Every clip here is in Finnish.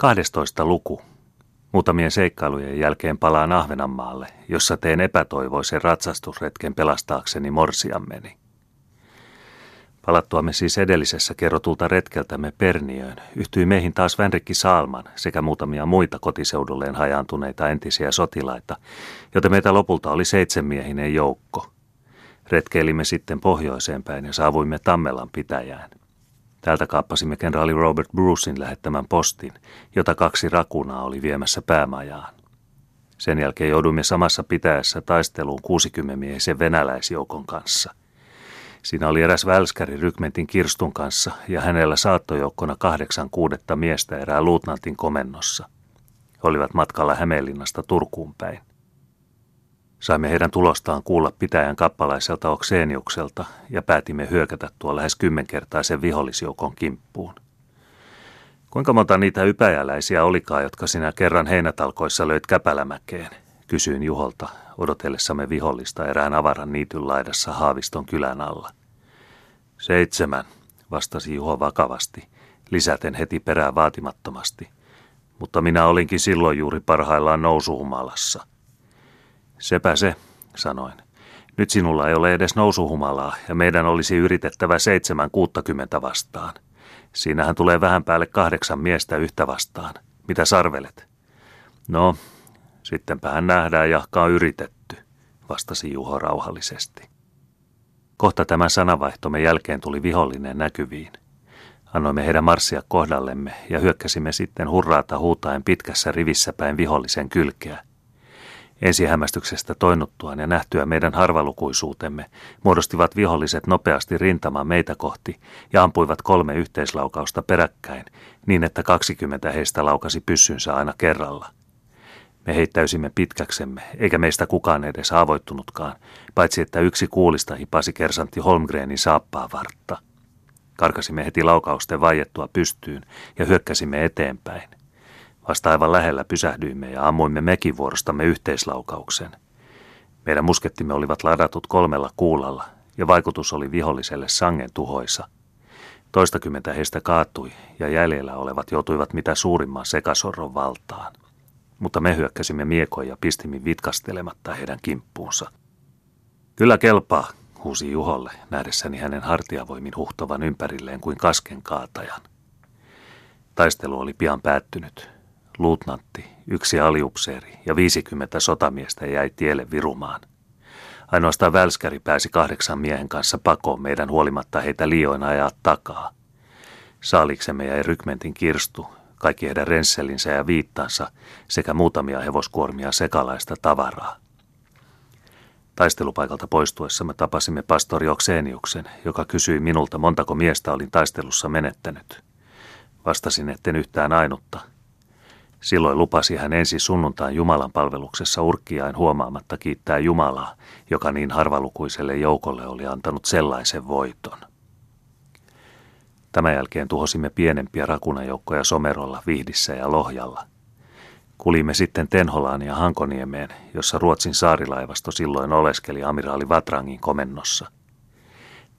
12. luku. Muutamien seikkailujen jälkeen palaan Ahvenanmaalle, jossa teen epätoivoisen ratsastusretken pelastaakseni morsiammeni. Palattuamme siis edellisessä kerrotulta retkeltämme Perniöön, yhtyi meihin taas Vänrikki Saalman sekä muutamia muita kotiseudulleen hajaantuneita entisiä sotilaita, joten meitä lopulta oli seitsemänmiehinen joukko. Retkeilimme sitten pohjoiseen päin ja saavuimme Tammelan pitäjään. Täältä kaappasimme kenraali Robert Brucein lähettämän postin, jota kaksi rakunaa oli viemässä päämajaan. Sen jälkeen jouduimme samassa pitäessä taisteluun 60-miehisen venäläisjoukon kanssa. Siinä oli eräs välskäri rykmentin Kirstun kanssa ja hänellä saattojoukkona kahdeksan kuudetta miestä erää luutnantin komennossa. He olivat matkalla Hämeenlinnasta Turkuun päin. Saimme heidän tulostaan kuulla pitäjän kappalaiselta Okseeniukselta ja päätimme hyökätä tuo lähes kymmenkertaisen vihollisjoukon kimppuun. Kuinka monta niitä ypäjäläisiä olikaan, jotka sinä kerran heinätalkoissa löit käpälämäkeen? Kysyin Juholta odotellessamme vihollista erään avaran niityn laidassa Haaviston kylän alla. Seitsemän, vastasi Juho vakavasti, lisäten heti perään vaatimattomasti. Mutta minä olinkin silloin juuri parhaillaan nousuhumalassa. Sepä se, sanoin. Nyt sinulla ei ole edes nousuhumalaa ja meidän olisi yritettävä seitsemän kuuttakymmentä vastaan. Siinähän tulee vähän päälle kahdeksan miestä yhtä vastaan. Mitä sarvelet? No, sittenpähän nähdään jahka on yritetty, vastasi Juho rauhallisesti. Kohta tämän sanavaihtomme jälkeen tuli vihollinen näkyviin. Annoimme heidän marssia kohdallemme ja hyökkäsimme sitten hurraata huutaen pitkässä rivissä päin vihollisen kylkeä – Ensihämmästyksestä toinuttuaan ja nähtyä meidän harvalukuisuutemme, muodostivat viholliset nopeasti rintamaan meitä kohti ja ampuivat kolme yhteislaukausta peräkkäin, niin että kaksikymmentä heistä laukasi pyssynsä aina kerralla. Me heittäysimme pitkäksemme, eikä meistä kukaan edes avoittunutkaan, paitsi että yksi kuulista hipasi kersantti Holmgrenin saappaa vartta. Karkasimme heti laukausten vaiettua pystyyn ja hyökkäsimme eteenpäin. Vasta aivan lähellä pysähdyimme ja ammuimme mekin vuorostamme yhteislaukauksen. Meidän muskettimme olivat ladatut kolmella kuulalla ja vaikutus oli viholliselle sangen tuhoisa. Toistakymmentä heistä kaatui ja jäljellä olevat joutuivat mitä suurimman sekasorron valtaan. Mutta me hyökkäsimme miekoja ja pistimme vitkastelematta heidän kimppuunsa. Kyllä kelpaa, huusi Juholle, nähdessäni hänen hartiavoimin huhtovan ympärilleen kuin kasken kaatajan. Taistelu oli pian päättynyt luutnantti, yksi aliupseeri ja 50 sotamiestä jäi tielle virumaan. Ainoastaan välskäri pääsi kahdeksan miehen kanssa pakoon meidän huolimatta heitä liioin ajaa takaa. Saaliksemme jäi rykmentin kirstu, kaikki heidän rensselinsä ja viittansa sekä muutamia hevoskuormia sekalaista tavaraa. Taistelupaikalta poistuessamme tapasimme pastori Okseeniuksen, joka kysyi minulta montako miestä olin taistelussa menettänyt. Vastasin, etten yhtään ainutta – Silloin lupasi hän ensi sunnuntain Jumalan palveluksessa urkkiain huomaamatta kiittää Jumalaa, joka niin harvalukuiselle joukolle oli antanut sellaisen voiton. Tämän jälkeen tuhosimme pienempiä rakunajoukkoja Somerolla, Vihdissä ja Lohjalla. Kulimme sitten Tenholaan ja Hankoniemeen, jossa Ruotsin saarilaivasto silloin oleskeli amiraali Vatrangin komennossa.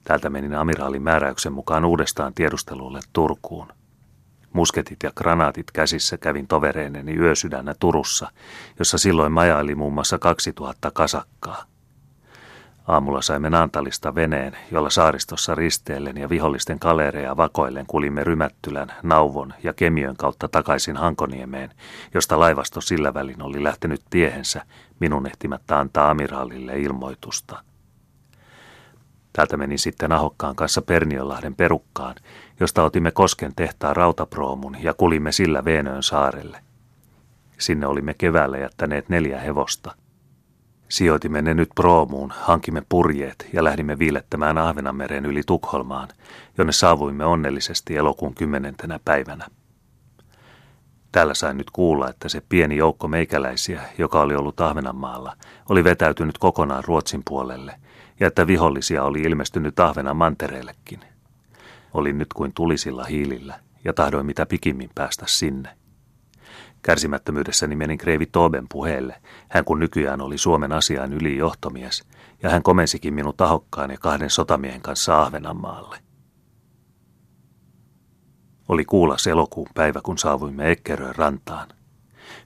Täältä menin amiraalin määräyksen mukaan uudestaan tiedustelulle Turkuun – Musketit ja granaatit käsissä kävin tovereineni yösydännä Turussa, jossa silloin majaili muun muassa 2000 kasakkaa. Aamulla saimme Nantalista veneen, jolla saaristossa risteellen ja vihollisten kalereja vakoillen kulimme Rymättylän, Nauvon ja Kemiön kautta takaisin Hankoniemeen, josta laivasto sillä välin oli lähtenyt tiehensä minun ehtimättä antaa amiraalille ilmoitusta. Täältä menin sitten Ahokkaan kanssa Perniönlahden perukkaan, josta otimme kosken tehtaan rautaproomun ja kulimme sillä Veenöön saarelle. Sinne olimme keväällä jättäneet neljä hevosta. Sijoitimme ne nyt proomuun, hankimme purjeet ja lähdimme viilettämään Ahvenanmeren yli Tukholmaan, jonne saavuimme onnellisesti elokuun kymmenentenä päivänä. Täällä sain nyt kuulla, että se pieni joukko meikäläisiä, joka oli ollut Ahvenanmaalla, oli vetäytynyt kokonaan Ruotsin puolelle, ja että vihollisia oli ilmestynyt Ahvenan mantereellekin. Olin nyt kuin tulisilla hiilillä ja tahdoin mitä pikimmin päästä sinne. Kärsimättömyydessäni menin Kreivi Toben puheelle, hän kun nykyään oli Suomen asian ylijohtomies, ja hän komensikin minut tahokkaan ja kahden sotamiehen kanssa Ahvenanmaalle. Oli kuulas elokuun päivä, kun saavuimme Ekkeröön rantaan.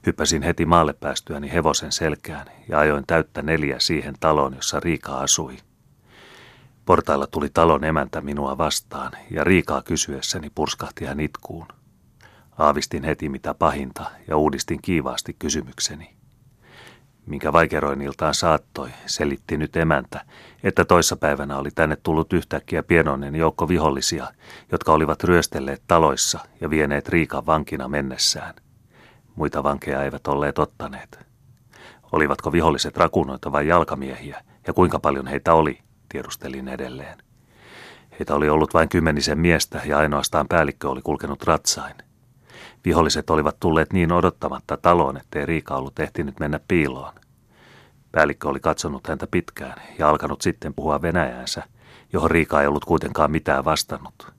Hyppäsin heti maalle päästyäni hevosen selkään ja ajoin täyttä neljä siihen taloon, jossa Riika asui. Portailla tuli talon emäntä minua vastaan ja Riikaa kysyessäni purskahti hän itkuun. Aavistin heti mitä pahinta ja uudistin kiivaasti kysymykseni. Minkä vaikeroinniltaan saattoi, selitti nyt emäntä, että toissapäivänä oli tänne tullut yhtäkkiä pienoinen joukko vihollisia, jotka olivat ryöstelleet taloissa ja vieneet Riikan vankina mennessään. Muita vankeja eivät olleet ottaneet. Olivatko viholliset rakunoita vai jalkamiehiä, ja kuinka paljon heitä oli, tiedustelin edelleen. Heitä oli ollut vain kymmenisen miestä ja ainoastaan päällikkö oli kulkenut ratsain. Viholliset olivat tulleet niin odottamatta taloon, ettei Riika ollut ehtinyt mennä piiloon. Päällikkö oli katsonut häntä pitkään ja alkanut sitten puhua venäjäänsä, johon Riika ei ollut kuitenkaan mitään vastannut.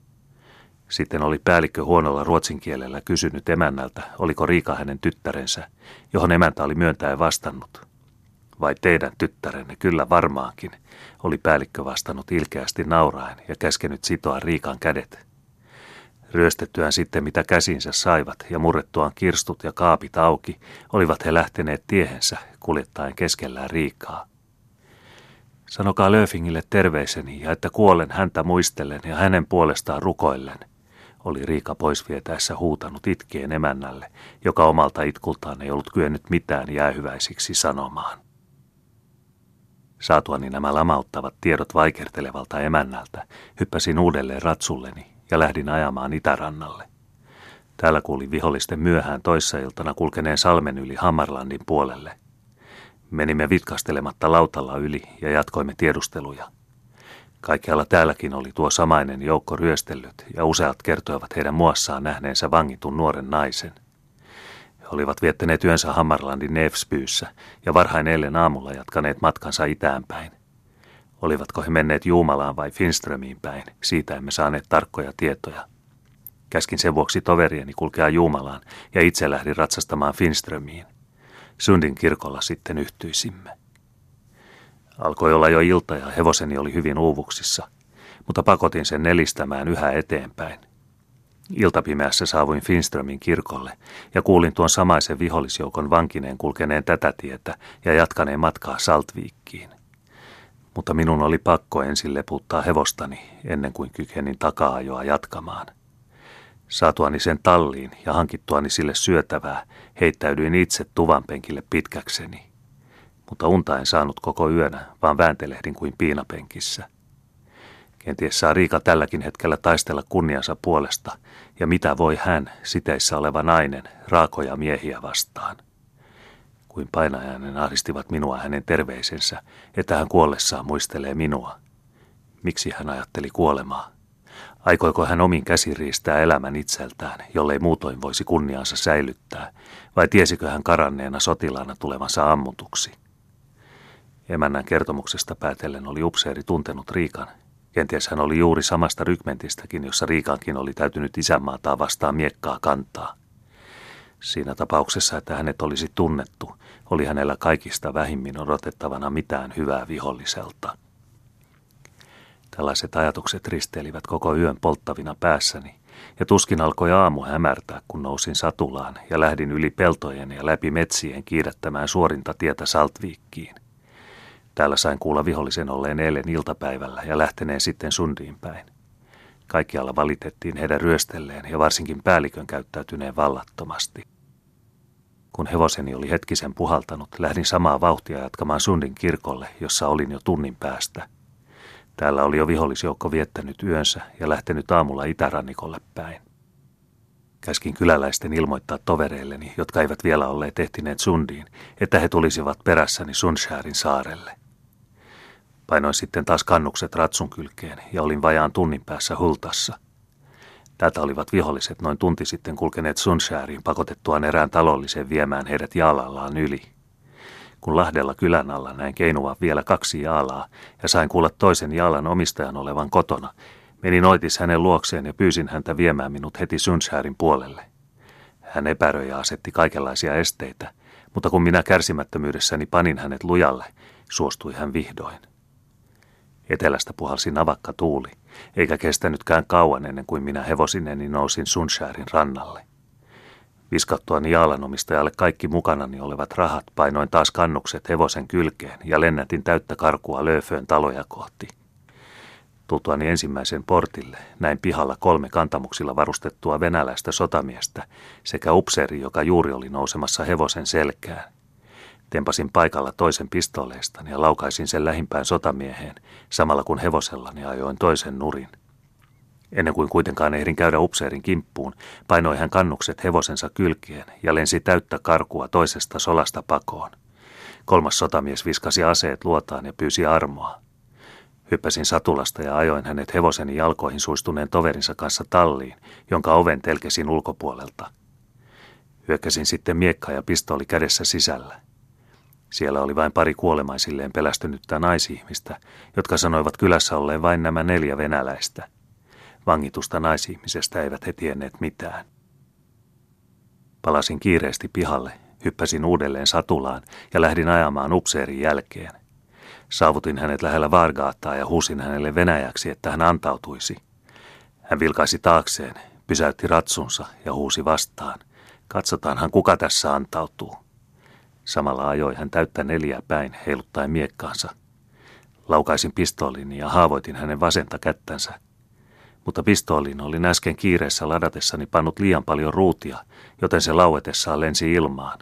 Sitten oli päällikkö huonolla ruotsin kielellä kysynyt emännältä, oliko Riika hänen tyttärensä, johon emäntä oli myöntäen vastannut. Vai teidän tyttärenne, kyllä varmaankin, oli päällikkö vastannut ilkeästi nauraen ja käskenyt sitoa Riikan kädet. Ryöstettyään sitten mitä käsinsä saivat ja murrettuaan kirstut ja kaapit auki, olivat he lähteneet tiehensä kuljettaen keskellään Riikaa. Sanokaa Löfingille terveiseni ja että kuolen häntä muistellen ja hänen puolestaan rukoillen, oli Riika pois vietäessä huutanut itkien emännälle, joka omalta itkultaan ei ollut kyennyt mitään jäähyväisiksi sanomaan. Saatuani nämä lamauttavat tiedot vaikertelevalta emännältä, hyppäsin uudelleen ratsulleni ja lähdin ajamaan itärannalle. Täällä kuuli vihollisten myöhään toissa iltana kulkeneen salmen yli Hammarlandin puolelle. Menimme vitkastelematta lautalla yli ja jatkoimme tiedusteluja. Kaikkialla täälläkin oli tuo samainen joukko ryöstellyt ja useat kertoivat heidän muassaan nähneensä vangitun nuoren naisen. He olivat viettäneet yönsä Hammarlandin Nevsbyyssä ja varhain eilen aamulla jatkaneet matkansa itäänpäin. Olivatko he menneet Juumalaan vai Finströmiin päin, siitä emme saaneet tarkkoja tietoja. Käskin sen vuoksi toverieni kulkea Juumalaan ja itse lähdin ratsastamaan Finströmiin. Sundin kirkolla sitten yhtyisimme. Alkoi olla jo ilta ja hevoseni oli hyvin uuvuksissa, mutta pakotin sen nelistämään yhä eteenpäin. Iltapimeässä saavuin Finströmin kirkolle ja kuulin tuon samaisen vihollisjoukon vankineen kulkeneen tätä tietä ja jatkaneen matkaa Saltviikkiin mutta minun oli pakko ensin leputtaa hevostani ennen kuin kykenin taka-ajoa jatkamaan. Saatuani sen talliin ja hankittuani sille syötävää, heittäydyin itse tuvanpenkille pitkäkseni. Mutta unta en saanut koko yönä, vaan vääntelehdin kuin piinapenkissä. Kenties saa Riika tälläkin hetkellä taistella kunniansa puolesta, ja mitä voi hän, siteissä oleva nainen, raakoja miehiä vastaan kuin painajainen ahdistivat minua hänen terveisensä, että hän kuollessaan muistelee minua. Miksi hän ajatteli kuolemaa? Aikoiko hän omin käsi riistää elämän itseltään, jollei muutoin voisi kunniansa säilyttää, vai tiesikö hän karanneena sotilaana tulevansa ammutuksi? Emännän kertomuksesta päätellen oli upseeri tuntenut Riikan. Kenties hän oli juuri samasta rykmentistäkin, jossa Riikankin oli täytynyt isänmaataa vastaan miekkaa kantaa. Siinä tapauksessa, että hänet olisi tunnettu, oli hänellä kaikista vähimmin odotettavana mitään hyvää viholliselta. Tällaiset ajatukset risteilivät koko yön polttavina päässäni, ja tuskin alkoi aamu hämärtää, kun nousin satulaan ja lähdin yli peltojen ja läpi metsien kiidättämään suorinta tietä Saltviikkiin. Täällä sain kuulla vihollisen olleen eilen iltapäivällä ja lähteneen sitten sundiin päin. Kaikkialla valitettiin heidän ryöstelleen ja varsinkin päällikön käyttäytyneen vallattomasti. Kun hevoseni oli hetkisen puhaltanut, lähdin samaa vauhtia jatkamaan Sundin kirkolle, jossa olin jo tunnin päästä. Täällä oli jo vihollisjoukko viettänyt yönsä ja lähtenyt aamulla itärannikolle päin. Käskin kyläläisten ilmoittaa tovereilleni, jotka eivät vielä olleet ehtineet Sundiin, että he tulisivat perässäni Sunshärin saarelle. Painoin sitten taas kannukset ratsun kylkeen ja olin vajaan tunnin päässä hultassa – Tätä olivat viholliset noin tunti sitten kulkeneet Sunshäriin pakotettuaan erään talollisen viemään heidät jaalallaan yli. Kun Lahdella kylän alla näin keinua vielä kaksi jaalaa ja sain kuulla toisen jaalan omistajan olevan kotona, menin oitis hänen luokseen ja pyysin häntä viemään minut heti Sunshärin puolelle. Hän epäröi ja asetti kaikenlaisia esteitä, mutta kun minä kärsimättömyydessäni panin hänet lujalle, suostui hän vihdoin. Etelästä puhalsi navakka tuuli – eikä kestänytkään kauan ennen kuin minä hevosineni nousin Sunsharin rannalle. Viskattuani Jaalan kaikki mukanani olevat rahat painoin taas kannukset hevosen kylkeen ja lennätin täyttä karkua Lööföön taloja kohti. Tultuani ensimmäisen portille näin pihalla kolme kantamuksilla varustettua venäläistä sotamiestä sekä upseeri, joka juuri oli nousemassa hevosen selkään. Tempasin paikalla toisen pistooleistani ja laukaisin sen lähimpään sotamieheen, samalla kun hevosellani ajoin toisen nurin. Ennen kuin kuitenkaan ehdin käydä upseerin kimppuun, painoi hän kannukset hevosensa kylkeen ja lensi täyttä karkua toisesta solasta pakoon. Kolmas sotamies viskasi aseet luotaan ja pyysi armoa. Hyppäsin satulasta ja ajoin hänet hevoseni jalkoihin suistuneen toverinsa kanssa talliin, jonka oven telkesin ulkopuolelta. Hyökkäsin sitten miekka ja pistooli kädessä sisällä. Siellä oli vain pari kuolemaisilleen pelästynyttä naisihmistä, jotka sanoivat kylässä olleen vain nämä neljä venäläistä. Vangitusta naisihmisestä eivät he tienneet mitään. Palasin kiireesti pihalle, hyppäsin uudelleen satulaan ja lähdin ajamaan upseerin jälkeen. Saavutin hänet lähellä Vargaattaa ja huusin hänelle venäjäksi, että hän antautuisi. Hän vilkaisi taakseen, pysäytti ratsunsa ja huusi vastaan. Katsotaanhan kuka tässä antautuu. Samalla ajoi hän täyttä neljää päin heiluttaen miekkaansa. Laukaisin pistoolini ja haavoitin hänen vasenta kättänsä. Mutta pistoolin olin äsken kiireessä ladatessani pannut liian paljon ruutia, joten se lauetessaan lensi ilmaan.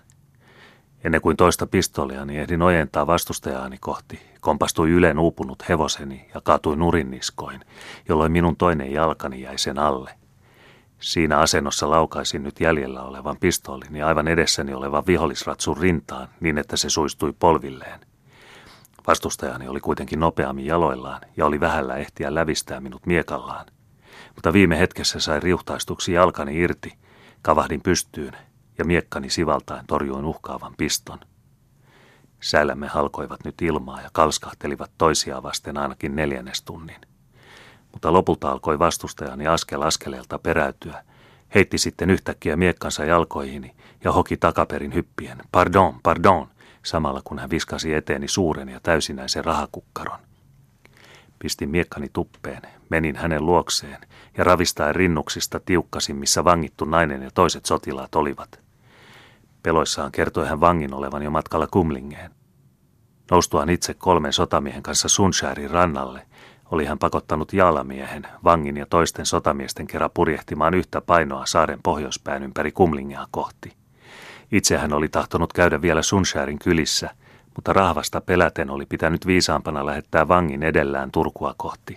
Ennen kuin toista pistooliani ehdin ojentaa vastustajaani kohti, kompastui ylen uupunut hevoseni ja kaatui nurinniskoin, jolloin minun toinen jalkani jäi sen alle. Siinä asennossa laukaisin nyt jäljellä olevan pistoolin ja aivan edessäni olevan vihollisratsun rintaan niin, että se suistui polvilleen. Vastustajani oli kuitenkin nopeammin jaloillaan ja oli vähällä ehtiä lävistää minut miekallaan. Mutta viime hetkessä sai riuhtaistuksi jalkani irti, kavahdin pystyyn ja miekkani sivaltaen torjuin uhkaavan piston. Säilämme halkoivat nyt ilmaa ja kalskahtelivat toisiaan vasten ainakin neljännestunnin mutta lopulta alkoi vastustajani askel askeleelta peräytyä. Heitti sitten yhtäkkiä miekkansa jalkoihini ja hoki takaperin hyppien. Pardon, pardon, samalla kun hän viskasi eteeni suuren ja täysinäisen rahakukkaron. Pistin miekkani tuppeen, menin hänen luokseen ja ravistaen rinnuksista tiukkasin, missä vangittu nainen ja toiset sotilaat olivat. Peloissaan kertoi hän vangin olevan jo matkalla Kumlingeen. Noustuaan itse kolmen sotamiehen kanssa Sunsharin rannalle, oli hän pakottanut jaalamiehen, vangin ja toisten sotamiesten kerran purjehtimaan yhtä painoa saaren pohjoispään ympäri Kumlingea kohti. Itse hän oli tahtonut käydä vielä Sunsharin kylissä, mutta rahvasta peläten oli pitänyt viisaampana lähettää vangin edellään Turkua kohti.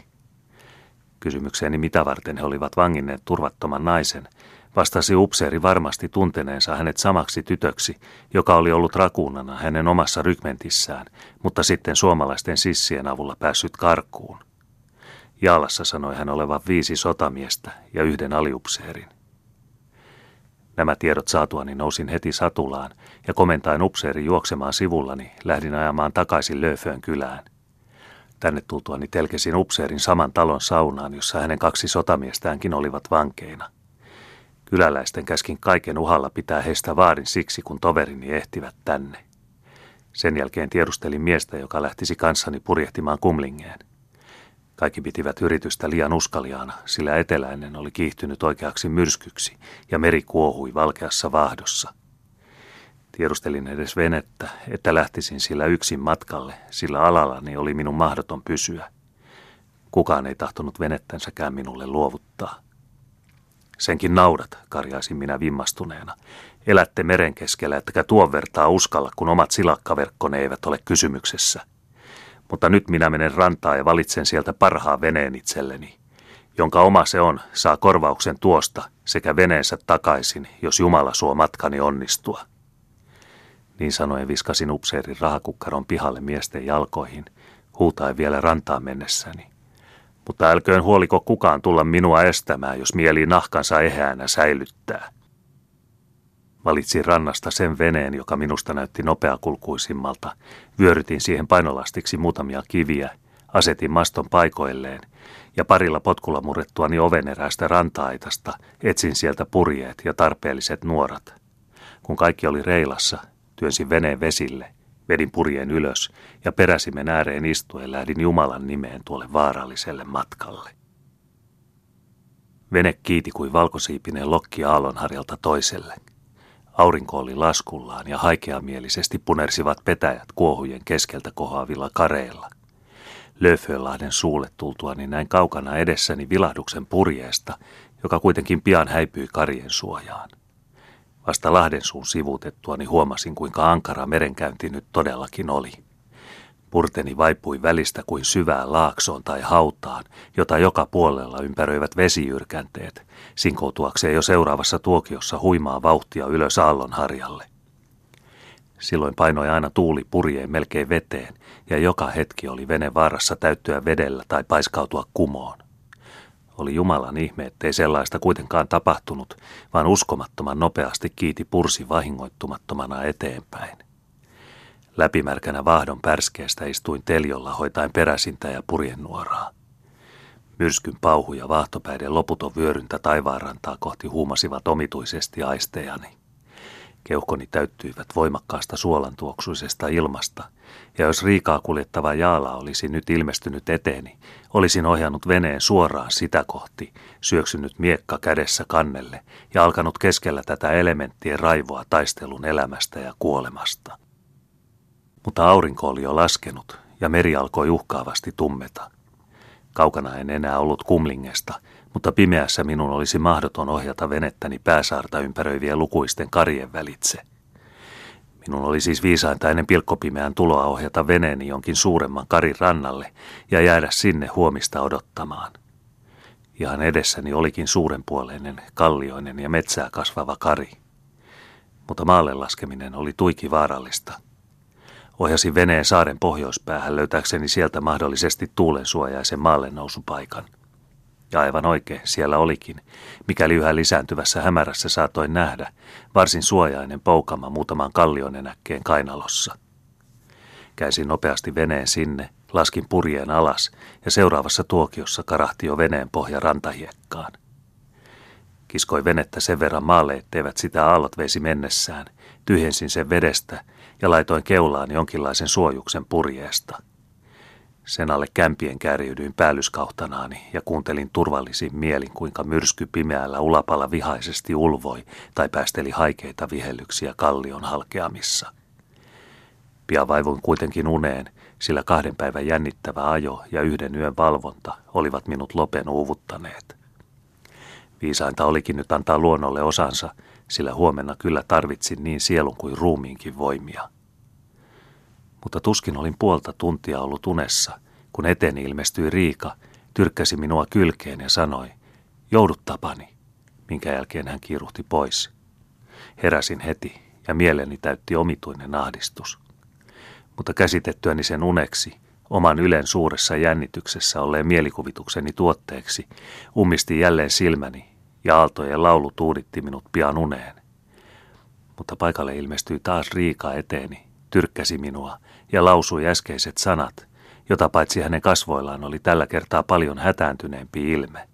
Kysymykseeni mitä varten he olivat vanginneet turvattoman naisen, vastasi upseeri varmasti tunteneensa hänet samaksi tytöksi, joka oli ollut rakuunana hänen omassa rykmentissään, mutta sitten suomalaisten sissien avulla päässyt karkuun. Jaalassa sanoi hän olevan viisi sotamiestä ja yhden aliupseerin. Nämä tiedot saatuani nousin heti satulaan ja komentaen upseeri juoksemaan sivullani lähdin ajamaan takaisin Lööföön kylään. Tänne tultuani telkesin upseerin saman talon saunaan, jossa hänen kaksi sotamiestäänkin olivat vankeina. Kyläläisten käskin kaiken uhalla pitää heistä vaarin siksi, kun toverini ehtivät tänne. Sen jälkeen tiedustelin miestä, joka lähtisi kanssani purjehtimaan kumlingeen. Kaikki pitivät yritystä liian uskaliaana, sillä eteläinen oli kiihtynyt oikeaksi myrskyksi ja meri kuohui valkeassa vahdossa. Tiedustelin edes venettä, että lähtisin sillä yksin matkalle, sillä alallani oli minun mahdoton pysyä. Kukaan ei tahtonut venettänsäkään minulle luovuttaa. Senkin naudat, karjaisin minä vimmastuneena. Elätte meren keskellä, ettekä tuon vertaa uskalla, kun omat silakkaverkkone eivät ole kysymyksessä mutta nyt minä menen rantaan ja valitsen sieltä parhaan veneen itselleni. Jonka oma se on, saa korvauksen tuosta sekä veneensä takaisin, jos Jumala suo matkani onnistua. Niin sanoen viskasin upseerin rahakukkaron pihalle miesten jalkoihin, huutaen vielä rantaan mennessäni. Mutta älköön huoliko kukaan tulla minua estämään, jos mieli nahkansa eheänä säilyttää. Valitsin rannasta sen veneen, joka minusta näytti nopeakulkuisimmalta. Vyörytin siihen painolastiksi muutamia kiviä, asetin maston paikoilleen ja parilla potkulla murrettuani oven eräästä rantaaitasta etsin sieltä purjeet ja tarpeelliset nuorat. Kun kaikki oli reilassa, työnsin veneen vesille, vedin purjeen ylös ja peräsimen ääreen istuen lähdin Jumalan nimeen tuolle vaaralliselle matkalle. Vene kiiti kuin valkosiipinen lokki aallonharjalta toiselle. Aurinko oli laskullaan ja haikeamielisesti punersivat petäjät kuohujen keskeltä kohoavilla kareilla. Löfölahden suulle tultuani näin kaukana edessäni vilahduksen purjeesta, joka kuitenkin pian häipyi karien suojaan. Vasta Lahden suun sivutettuani huomasin, kuinka ankara merenkäynti nyt todellakin oli. Purteni vaipui välistä kuin syvään laaksoon tai hautaan, jota joka puolella ympäröivät vesijyrkänteet, sinkoutuakseen jo seuraavassa tuokiossa huimaa vauhtia ylös aallon harjalle. Silloin painoi aina tuuli purjeen melkein veteen, ja joka hetki oli vene vaarassa täyttyä vedellä tai paiskautua kumoon. Oli Jumalan ihme, ettei sellaista kuitenkaan tapahtunut, vaan uskomattoman nopeasti kiiti pursi vahingoittumattomana eteenpäin. Läpimärkänä vahdon pärskeestä istuin teljolla hoitaen peräsintä ja purjennuoraa. Myrskyn pauhu ja vaahtopäiden loputon vyöryntä taivaanrantaa kohti huumasivat omituisesti aistejani. Keuhkoni täyttyivät voimakkaasta suolantuoksuisesta ilmasta, ja jos riikaa kuljettava jaala olisi nyt ilmestynyt eteeni, olisin ohjannut veneen suoraan sitä kohti, syöksynyt miekka kädessä kannelle ja alkanut keskellä tätä elementtien raivoa taistelun elämästä ja kuolemasta. Mutta aurinko oli jo laskenut ja meri alkoi uhkaavasti tummeta. Kaukana en enää ollut kumlingesta, mutta pimeässä minun olisi mahdoton ohjata venettäni pääsaarta ympäröivien lukuisten karien välitse. Minun oli siis viisainta ennen pilkkopimeän tuloa ohjata veneeni jonkin suuremman karin rannalle ja jäädä sinne huomista odottamaan. Ihan edessäni olikin suurenpuoleinen, kallioinen ja metsää kasvava kari. Mutta maalle laskeminen oli tuiki vaarallista – Ohjasin veneen saaren pohjoispäähän löytääkseni sieltä mahdollisesti tuulen suojaisen maalle nousupaikan. Ja aivan oikein, siellä olikin, mikäli yhä lisääntyvässä hämärässä saatoin nähdä, varsin suojainen poukama muutaman kallionenäkkeen kainalossa. Käisin nopeasti veneen sinne, laskin purjeen alas ja seuraavassa tuokiossa karahti jo veneen pohja rantahiekkaan. Kiskoin venettä sen verran maalle, etteivät sitä aallot veisi mennessään, tyhjensin sen vedestä ja laitoin keulaan jonkinlaisen suojuksen purjeesta. Sen alle kämpien kärjydyin päällyskahtanaani ja kuuntelin turvallisin mielin, kuinka myrsky pimeällä ulapalla vihaisesti ulvoi tai päästeli haikeita vihellyksiä kallion halkeamissa. Pian vaivuin kuitenkin uneen, sillä kahden päivän jännittävä ajo ja yhden yön valvonta olivat minut lopen uuvuttaneet. Viisainta olikin nyt antaa luonnolle osansa, sillä huomenna kyllä tarvitsin niin sielun kuin ruumiinkin voimia. Mutta tuskin olin puolta tuntia ollut unessa, kun eteeni ilmestyi Riika, tyrkkäsi minua kylkeen ja sanoi, joudut tapani, minkä jälkeen hän kiiruhti pois. Heräsin heti ja mieleni täytti omituinen ahdistus. Mutta käsitettyäni sen uneksi, oman ylen suuressa jännityksessä olleen mielikuvitukseni tuotteeksi, ummisti jälleen silmäni ja aaltojen laulu tuuditti minut pian uneen. Mutta paikalle ilmestyi taas Riika eteeni, tyrkkäsi minua ja lausui äskeiset sanat, jota paitsi hänen kasvoillaan oli tällä kertaa paljon hätääntyneempi ilme.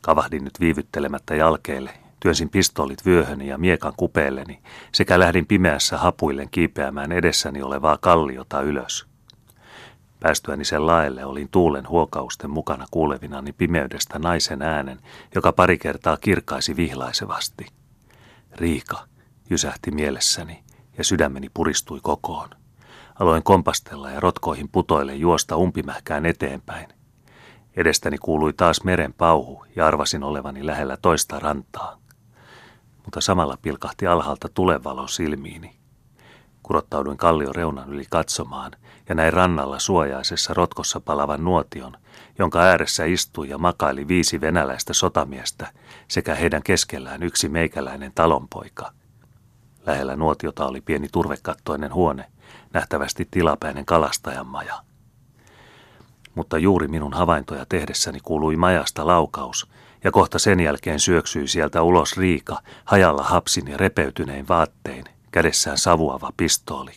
Kavahdin nyt viivyttelemättä jalkeille, työnsin pistoolit vyöhöni ja miekan kupeelleni sekä lähdin pimeässä hapuillen kiipeämään edessäni olevaa kalliota ylös. Päästyäni sen laelle olin tuulen huokausten mukana kuulevinani pimeydestä naisen äänen, joka pari kertaa kirkaisi vihlaisevasti. Riika, jysähti mielessäni, ja sydämeni puristui kokoon. Aloin kompastella ja rotkoihin putoille juosta umpimähkään eteenpäin. Edestäni kuului taas meren pauhu ja arvasin olevani lähellä toista rantaa. Mutta samalla pilkahti alhaalta tulevalo silmiini. Kurottauduin kallion reunan yli katsomaan ja näin rannalla suojaisessa rotkossa palavan nuotion, jonka ääressä istui ja makaili viisi venäläistä sotamiestä sekä heidän keskellään yksi meikäläinen talonpoika. Lähellä nuotiota oli pieni turvekattoinen huone, nähtävästi tilapäinen kalastajan maja. Mutta juuri minun havaintoja tehdessäni kuului majasta laukaus, ja kohta sen jälkeen syöksyi sieltä ulos Riika, hajalla hapsin ja repeytynein vaattein, kädessään savuava pistooli.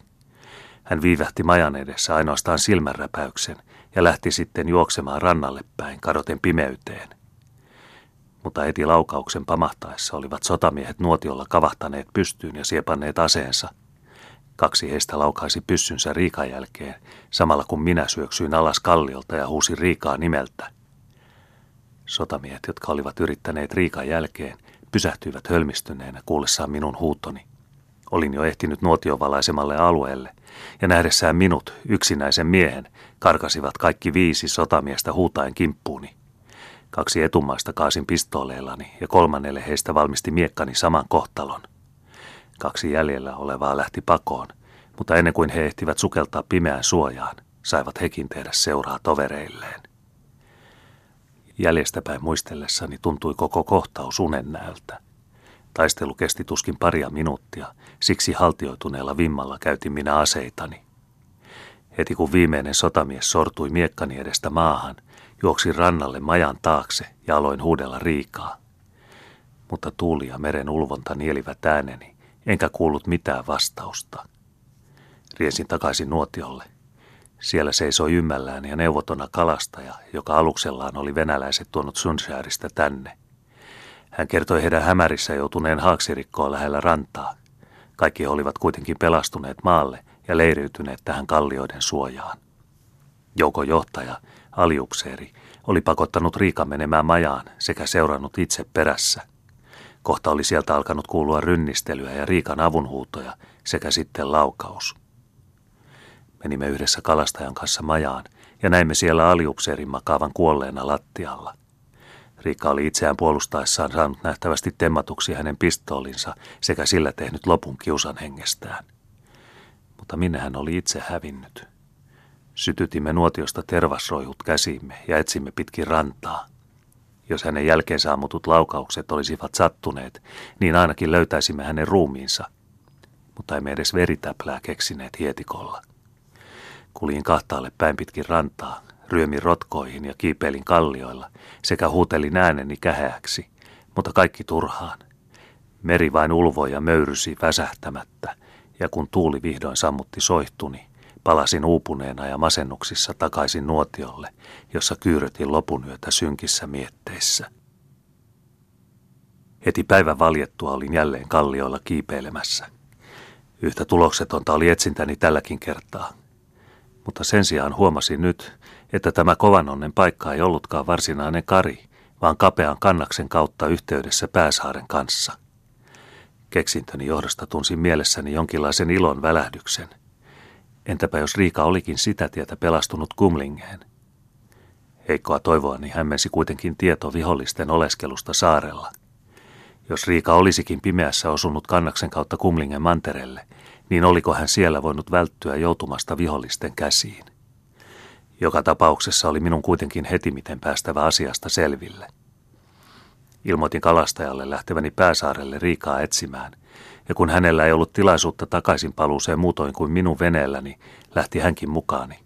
Hän viivähti majan edessä ainoastaan silmänräpäyksen ja lähti sitten juoksemaan rannalle päin kadoten pimeyteen. Mutta heti laukauksen pamahtaessa olivat sotamiehet nuotiolla kavahtaneet pystyyn ja siepanneet aseensa. Kaksi heistä laukaisi pyssynsä Riikan jälkeen, samalla kun minä syöksyin alas kalliolta ja huusin Riikaa nimeltä. Sotamiehet, jotka olivat yrittäneet Riikan jälkeen, pysähtyivät hölmistyneenä kuullessaan minun huutoni. Olin jo ehtinyt nuotiovalaisemmalle alueelle, ja nähdessään minut, yksinäisen miehen, karkasivat kaikki viisi sotamiestä huutaen kimppuuni. Kaksi etumaista kaasin pistooleillani ja kolmannelle heistä valmisti miekkani saman kohtalon. Kaksi jäljellä olevaa lähti pakoon, mutta ennen kuin he ehtivät sukeltaa pimeään suojaan, saivat hekin tehdä seuraa tovereilleen. Jäljestäpäin muistellessani tuntui koko kohtaus unennäöltä. Taistelu kesti tuskin paria minuuttia, siksi haltioituneella vimmalla käytin minä aseitani. Heti kun viimeinen sotamies sortui miekkani edestä maahan, juoksin rannalle majan taakse ja aloin huudella riikaa. Mutta tuuli ja meren ulvonta nielivät ääneni, enkä kuullut mitään vastausta. Riesin takaisin nuotiolle. Siellä seisoi ymmällään ja neuvotona kalastaja, joka aluksellaan oli venäläiset tuonut Sunshäristä tänne. Hän kertoi heidän hämärissä joutuneen haaksirikkoon lähellä rantaa. Kaikki olivat kuitenkin pelastuneet maalle ja leiriytyneet tähän kallioiden suojaan. Joukon johtaja, aliukseeri, oli pakottanut Riikan menemään majaan sekä seurannut itse perässä. Kohta oli sieltä alkanut kuulua rynnistelyä ja Riikan avunhuutoja sekä sitten laukaus. Menimme yhdessä kalastajan kanssa majaan ja näimme siellä aliupseerin makaavan kuolleena lattialla. Riikka oli itseään puolustaessaan saanut nähtävästi temmatuksi hänen pistoolinsa sekä sillä tehnyt lopun kiusan hengestään. Mutta minne hän oli itse hävinnyt? Sytytimme nuotiosta tervasroihut käsimme ja etsimme pitkin rantaa. Jos hänen jälkeen saamutut laukaukset olisivat sattuneet, niin ainakin löytäisimme hänen ruumiinsa. Mutta emme edes veritäplää keksineet hietikolla. Kuljin kahtaalle päin pitkin rantaa, ryömin rotkoihin ja kiipeilin kallioilla sekä huutelin ääneni käheäksi, mutta kaikki turhaan. Meri vain ulvoi ja möyrysi väsähtämättä, ja kun tuuli vihdoin sammutti soihtuni, palasin uupuneena ja masennuksissa takaisin nuotiolle, jossa kyyrötin lopunyötä synkissä mietteissä. Heti päivän valjettua olin jälleen kallioilla kiipeilemässä. Yhtä tuloksetonta oli etsintäni tälläkin kertaa. Mutta sen sijaan huomasin nyt, että tämä kovanonnen paikka ei ollutkaan varsinainen kari, vaan kapean kannaksen kautta yhteydessä Pääsaaren kanssa. Keksintöni johdosta tunsin mielessäni jonkinlaisen ilon välähdyksen. Entäpä jos Riika olikin sitä tietä pelastunut kumlingeen? Heikkoa toivoani hämmensi kuitenkin tieto vihollisten oleskelusta saarella. Jos Riika olisikin pimeässä osunut kannaksen kautta kumlingen mantereelle, niin oliko hän siellä voinut välttyä joutumasta vihollisten käsiin? Joka tapauksessa oli minun kuitenkin heti miten päästävä asiasta selville. Ilmoitin kalastajalle lähteväni pääsaarelle Riikaa etsimään, ja kun hänellä ei ollut tilaisuutta takaisin paluuseen muutoin kuin minun veneelläni, lähti hänkin mukaani.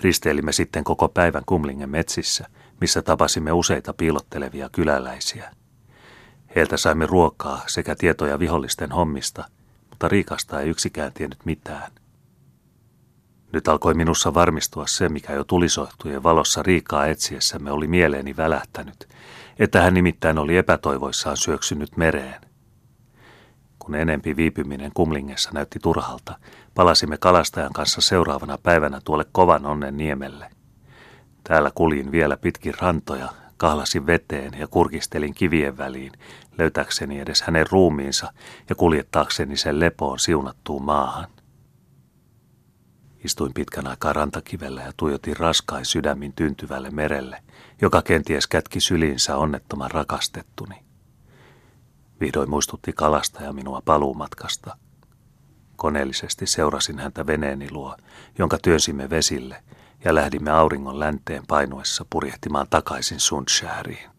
Risteilimme sitten koko päivän Kumlingen metsissä, missä tapasimme useita piilottelevia kyläläisiä. Heiltä saimme ruokaa sekä tietoja vihollisten hommista, mutta Riikasta ei yksikään tiennyt mitään. Nyt alkoi minussa varmistua se, mikä jo tulisohtujen valossa Riikaa etsiessämme oli mieleeni välähtänyt, että hän nimittäin oli epätoivoissaan syöksynyt mereen. Kun enempi viipyminen kumlingessa näytti turhalta, palasimme kalastajan kanssa seuraavana päivänä tuolle kovan onnen niemelle. Täällä kuljin vielä pitkin rantoja, kahlasin veteen ja kurkistelin kivien väliin, löytäkseni edes hänen ruumiinsa ja kuljettaakseni sen lepoon siunattuun maahan. Istuin pitkän aikaa rantakivellä ja tuijotin raskain sydämin tyntyvälle merelle, joka kenties kätki syliinsä onnettoman rakastettuni. Vihdoin muistutti kalastaja minua paluumatkasta. Koneellisesti seurasin häntä veneeni luo, jonka työnsimme vesille, ja lähdimme auringon länteen painuessa purjehtimaan takaisin Sundshäriin.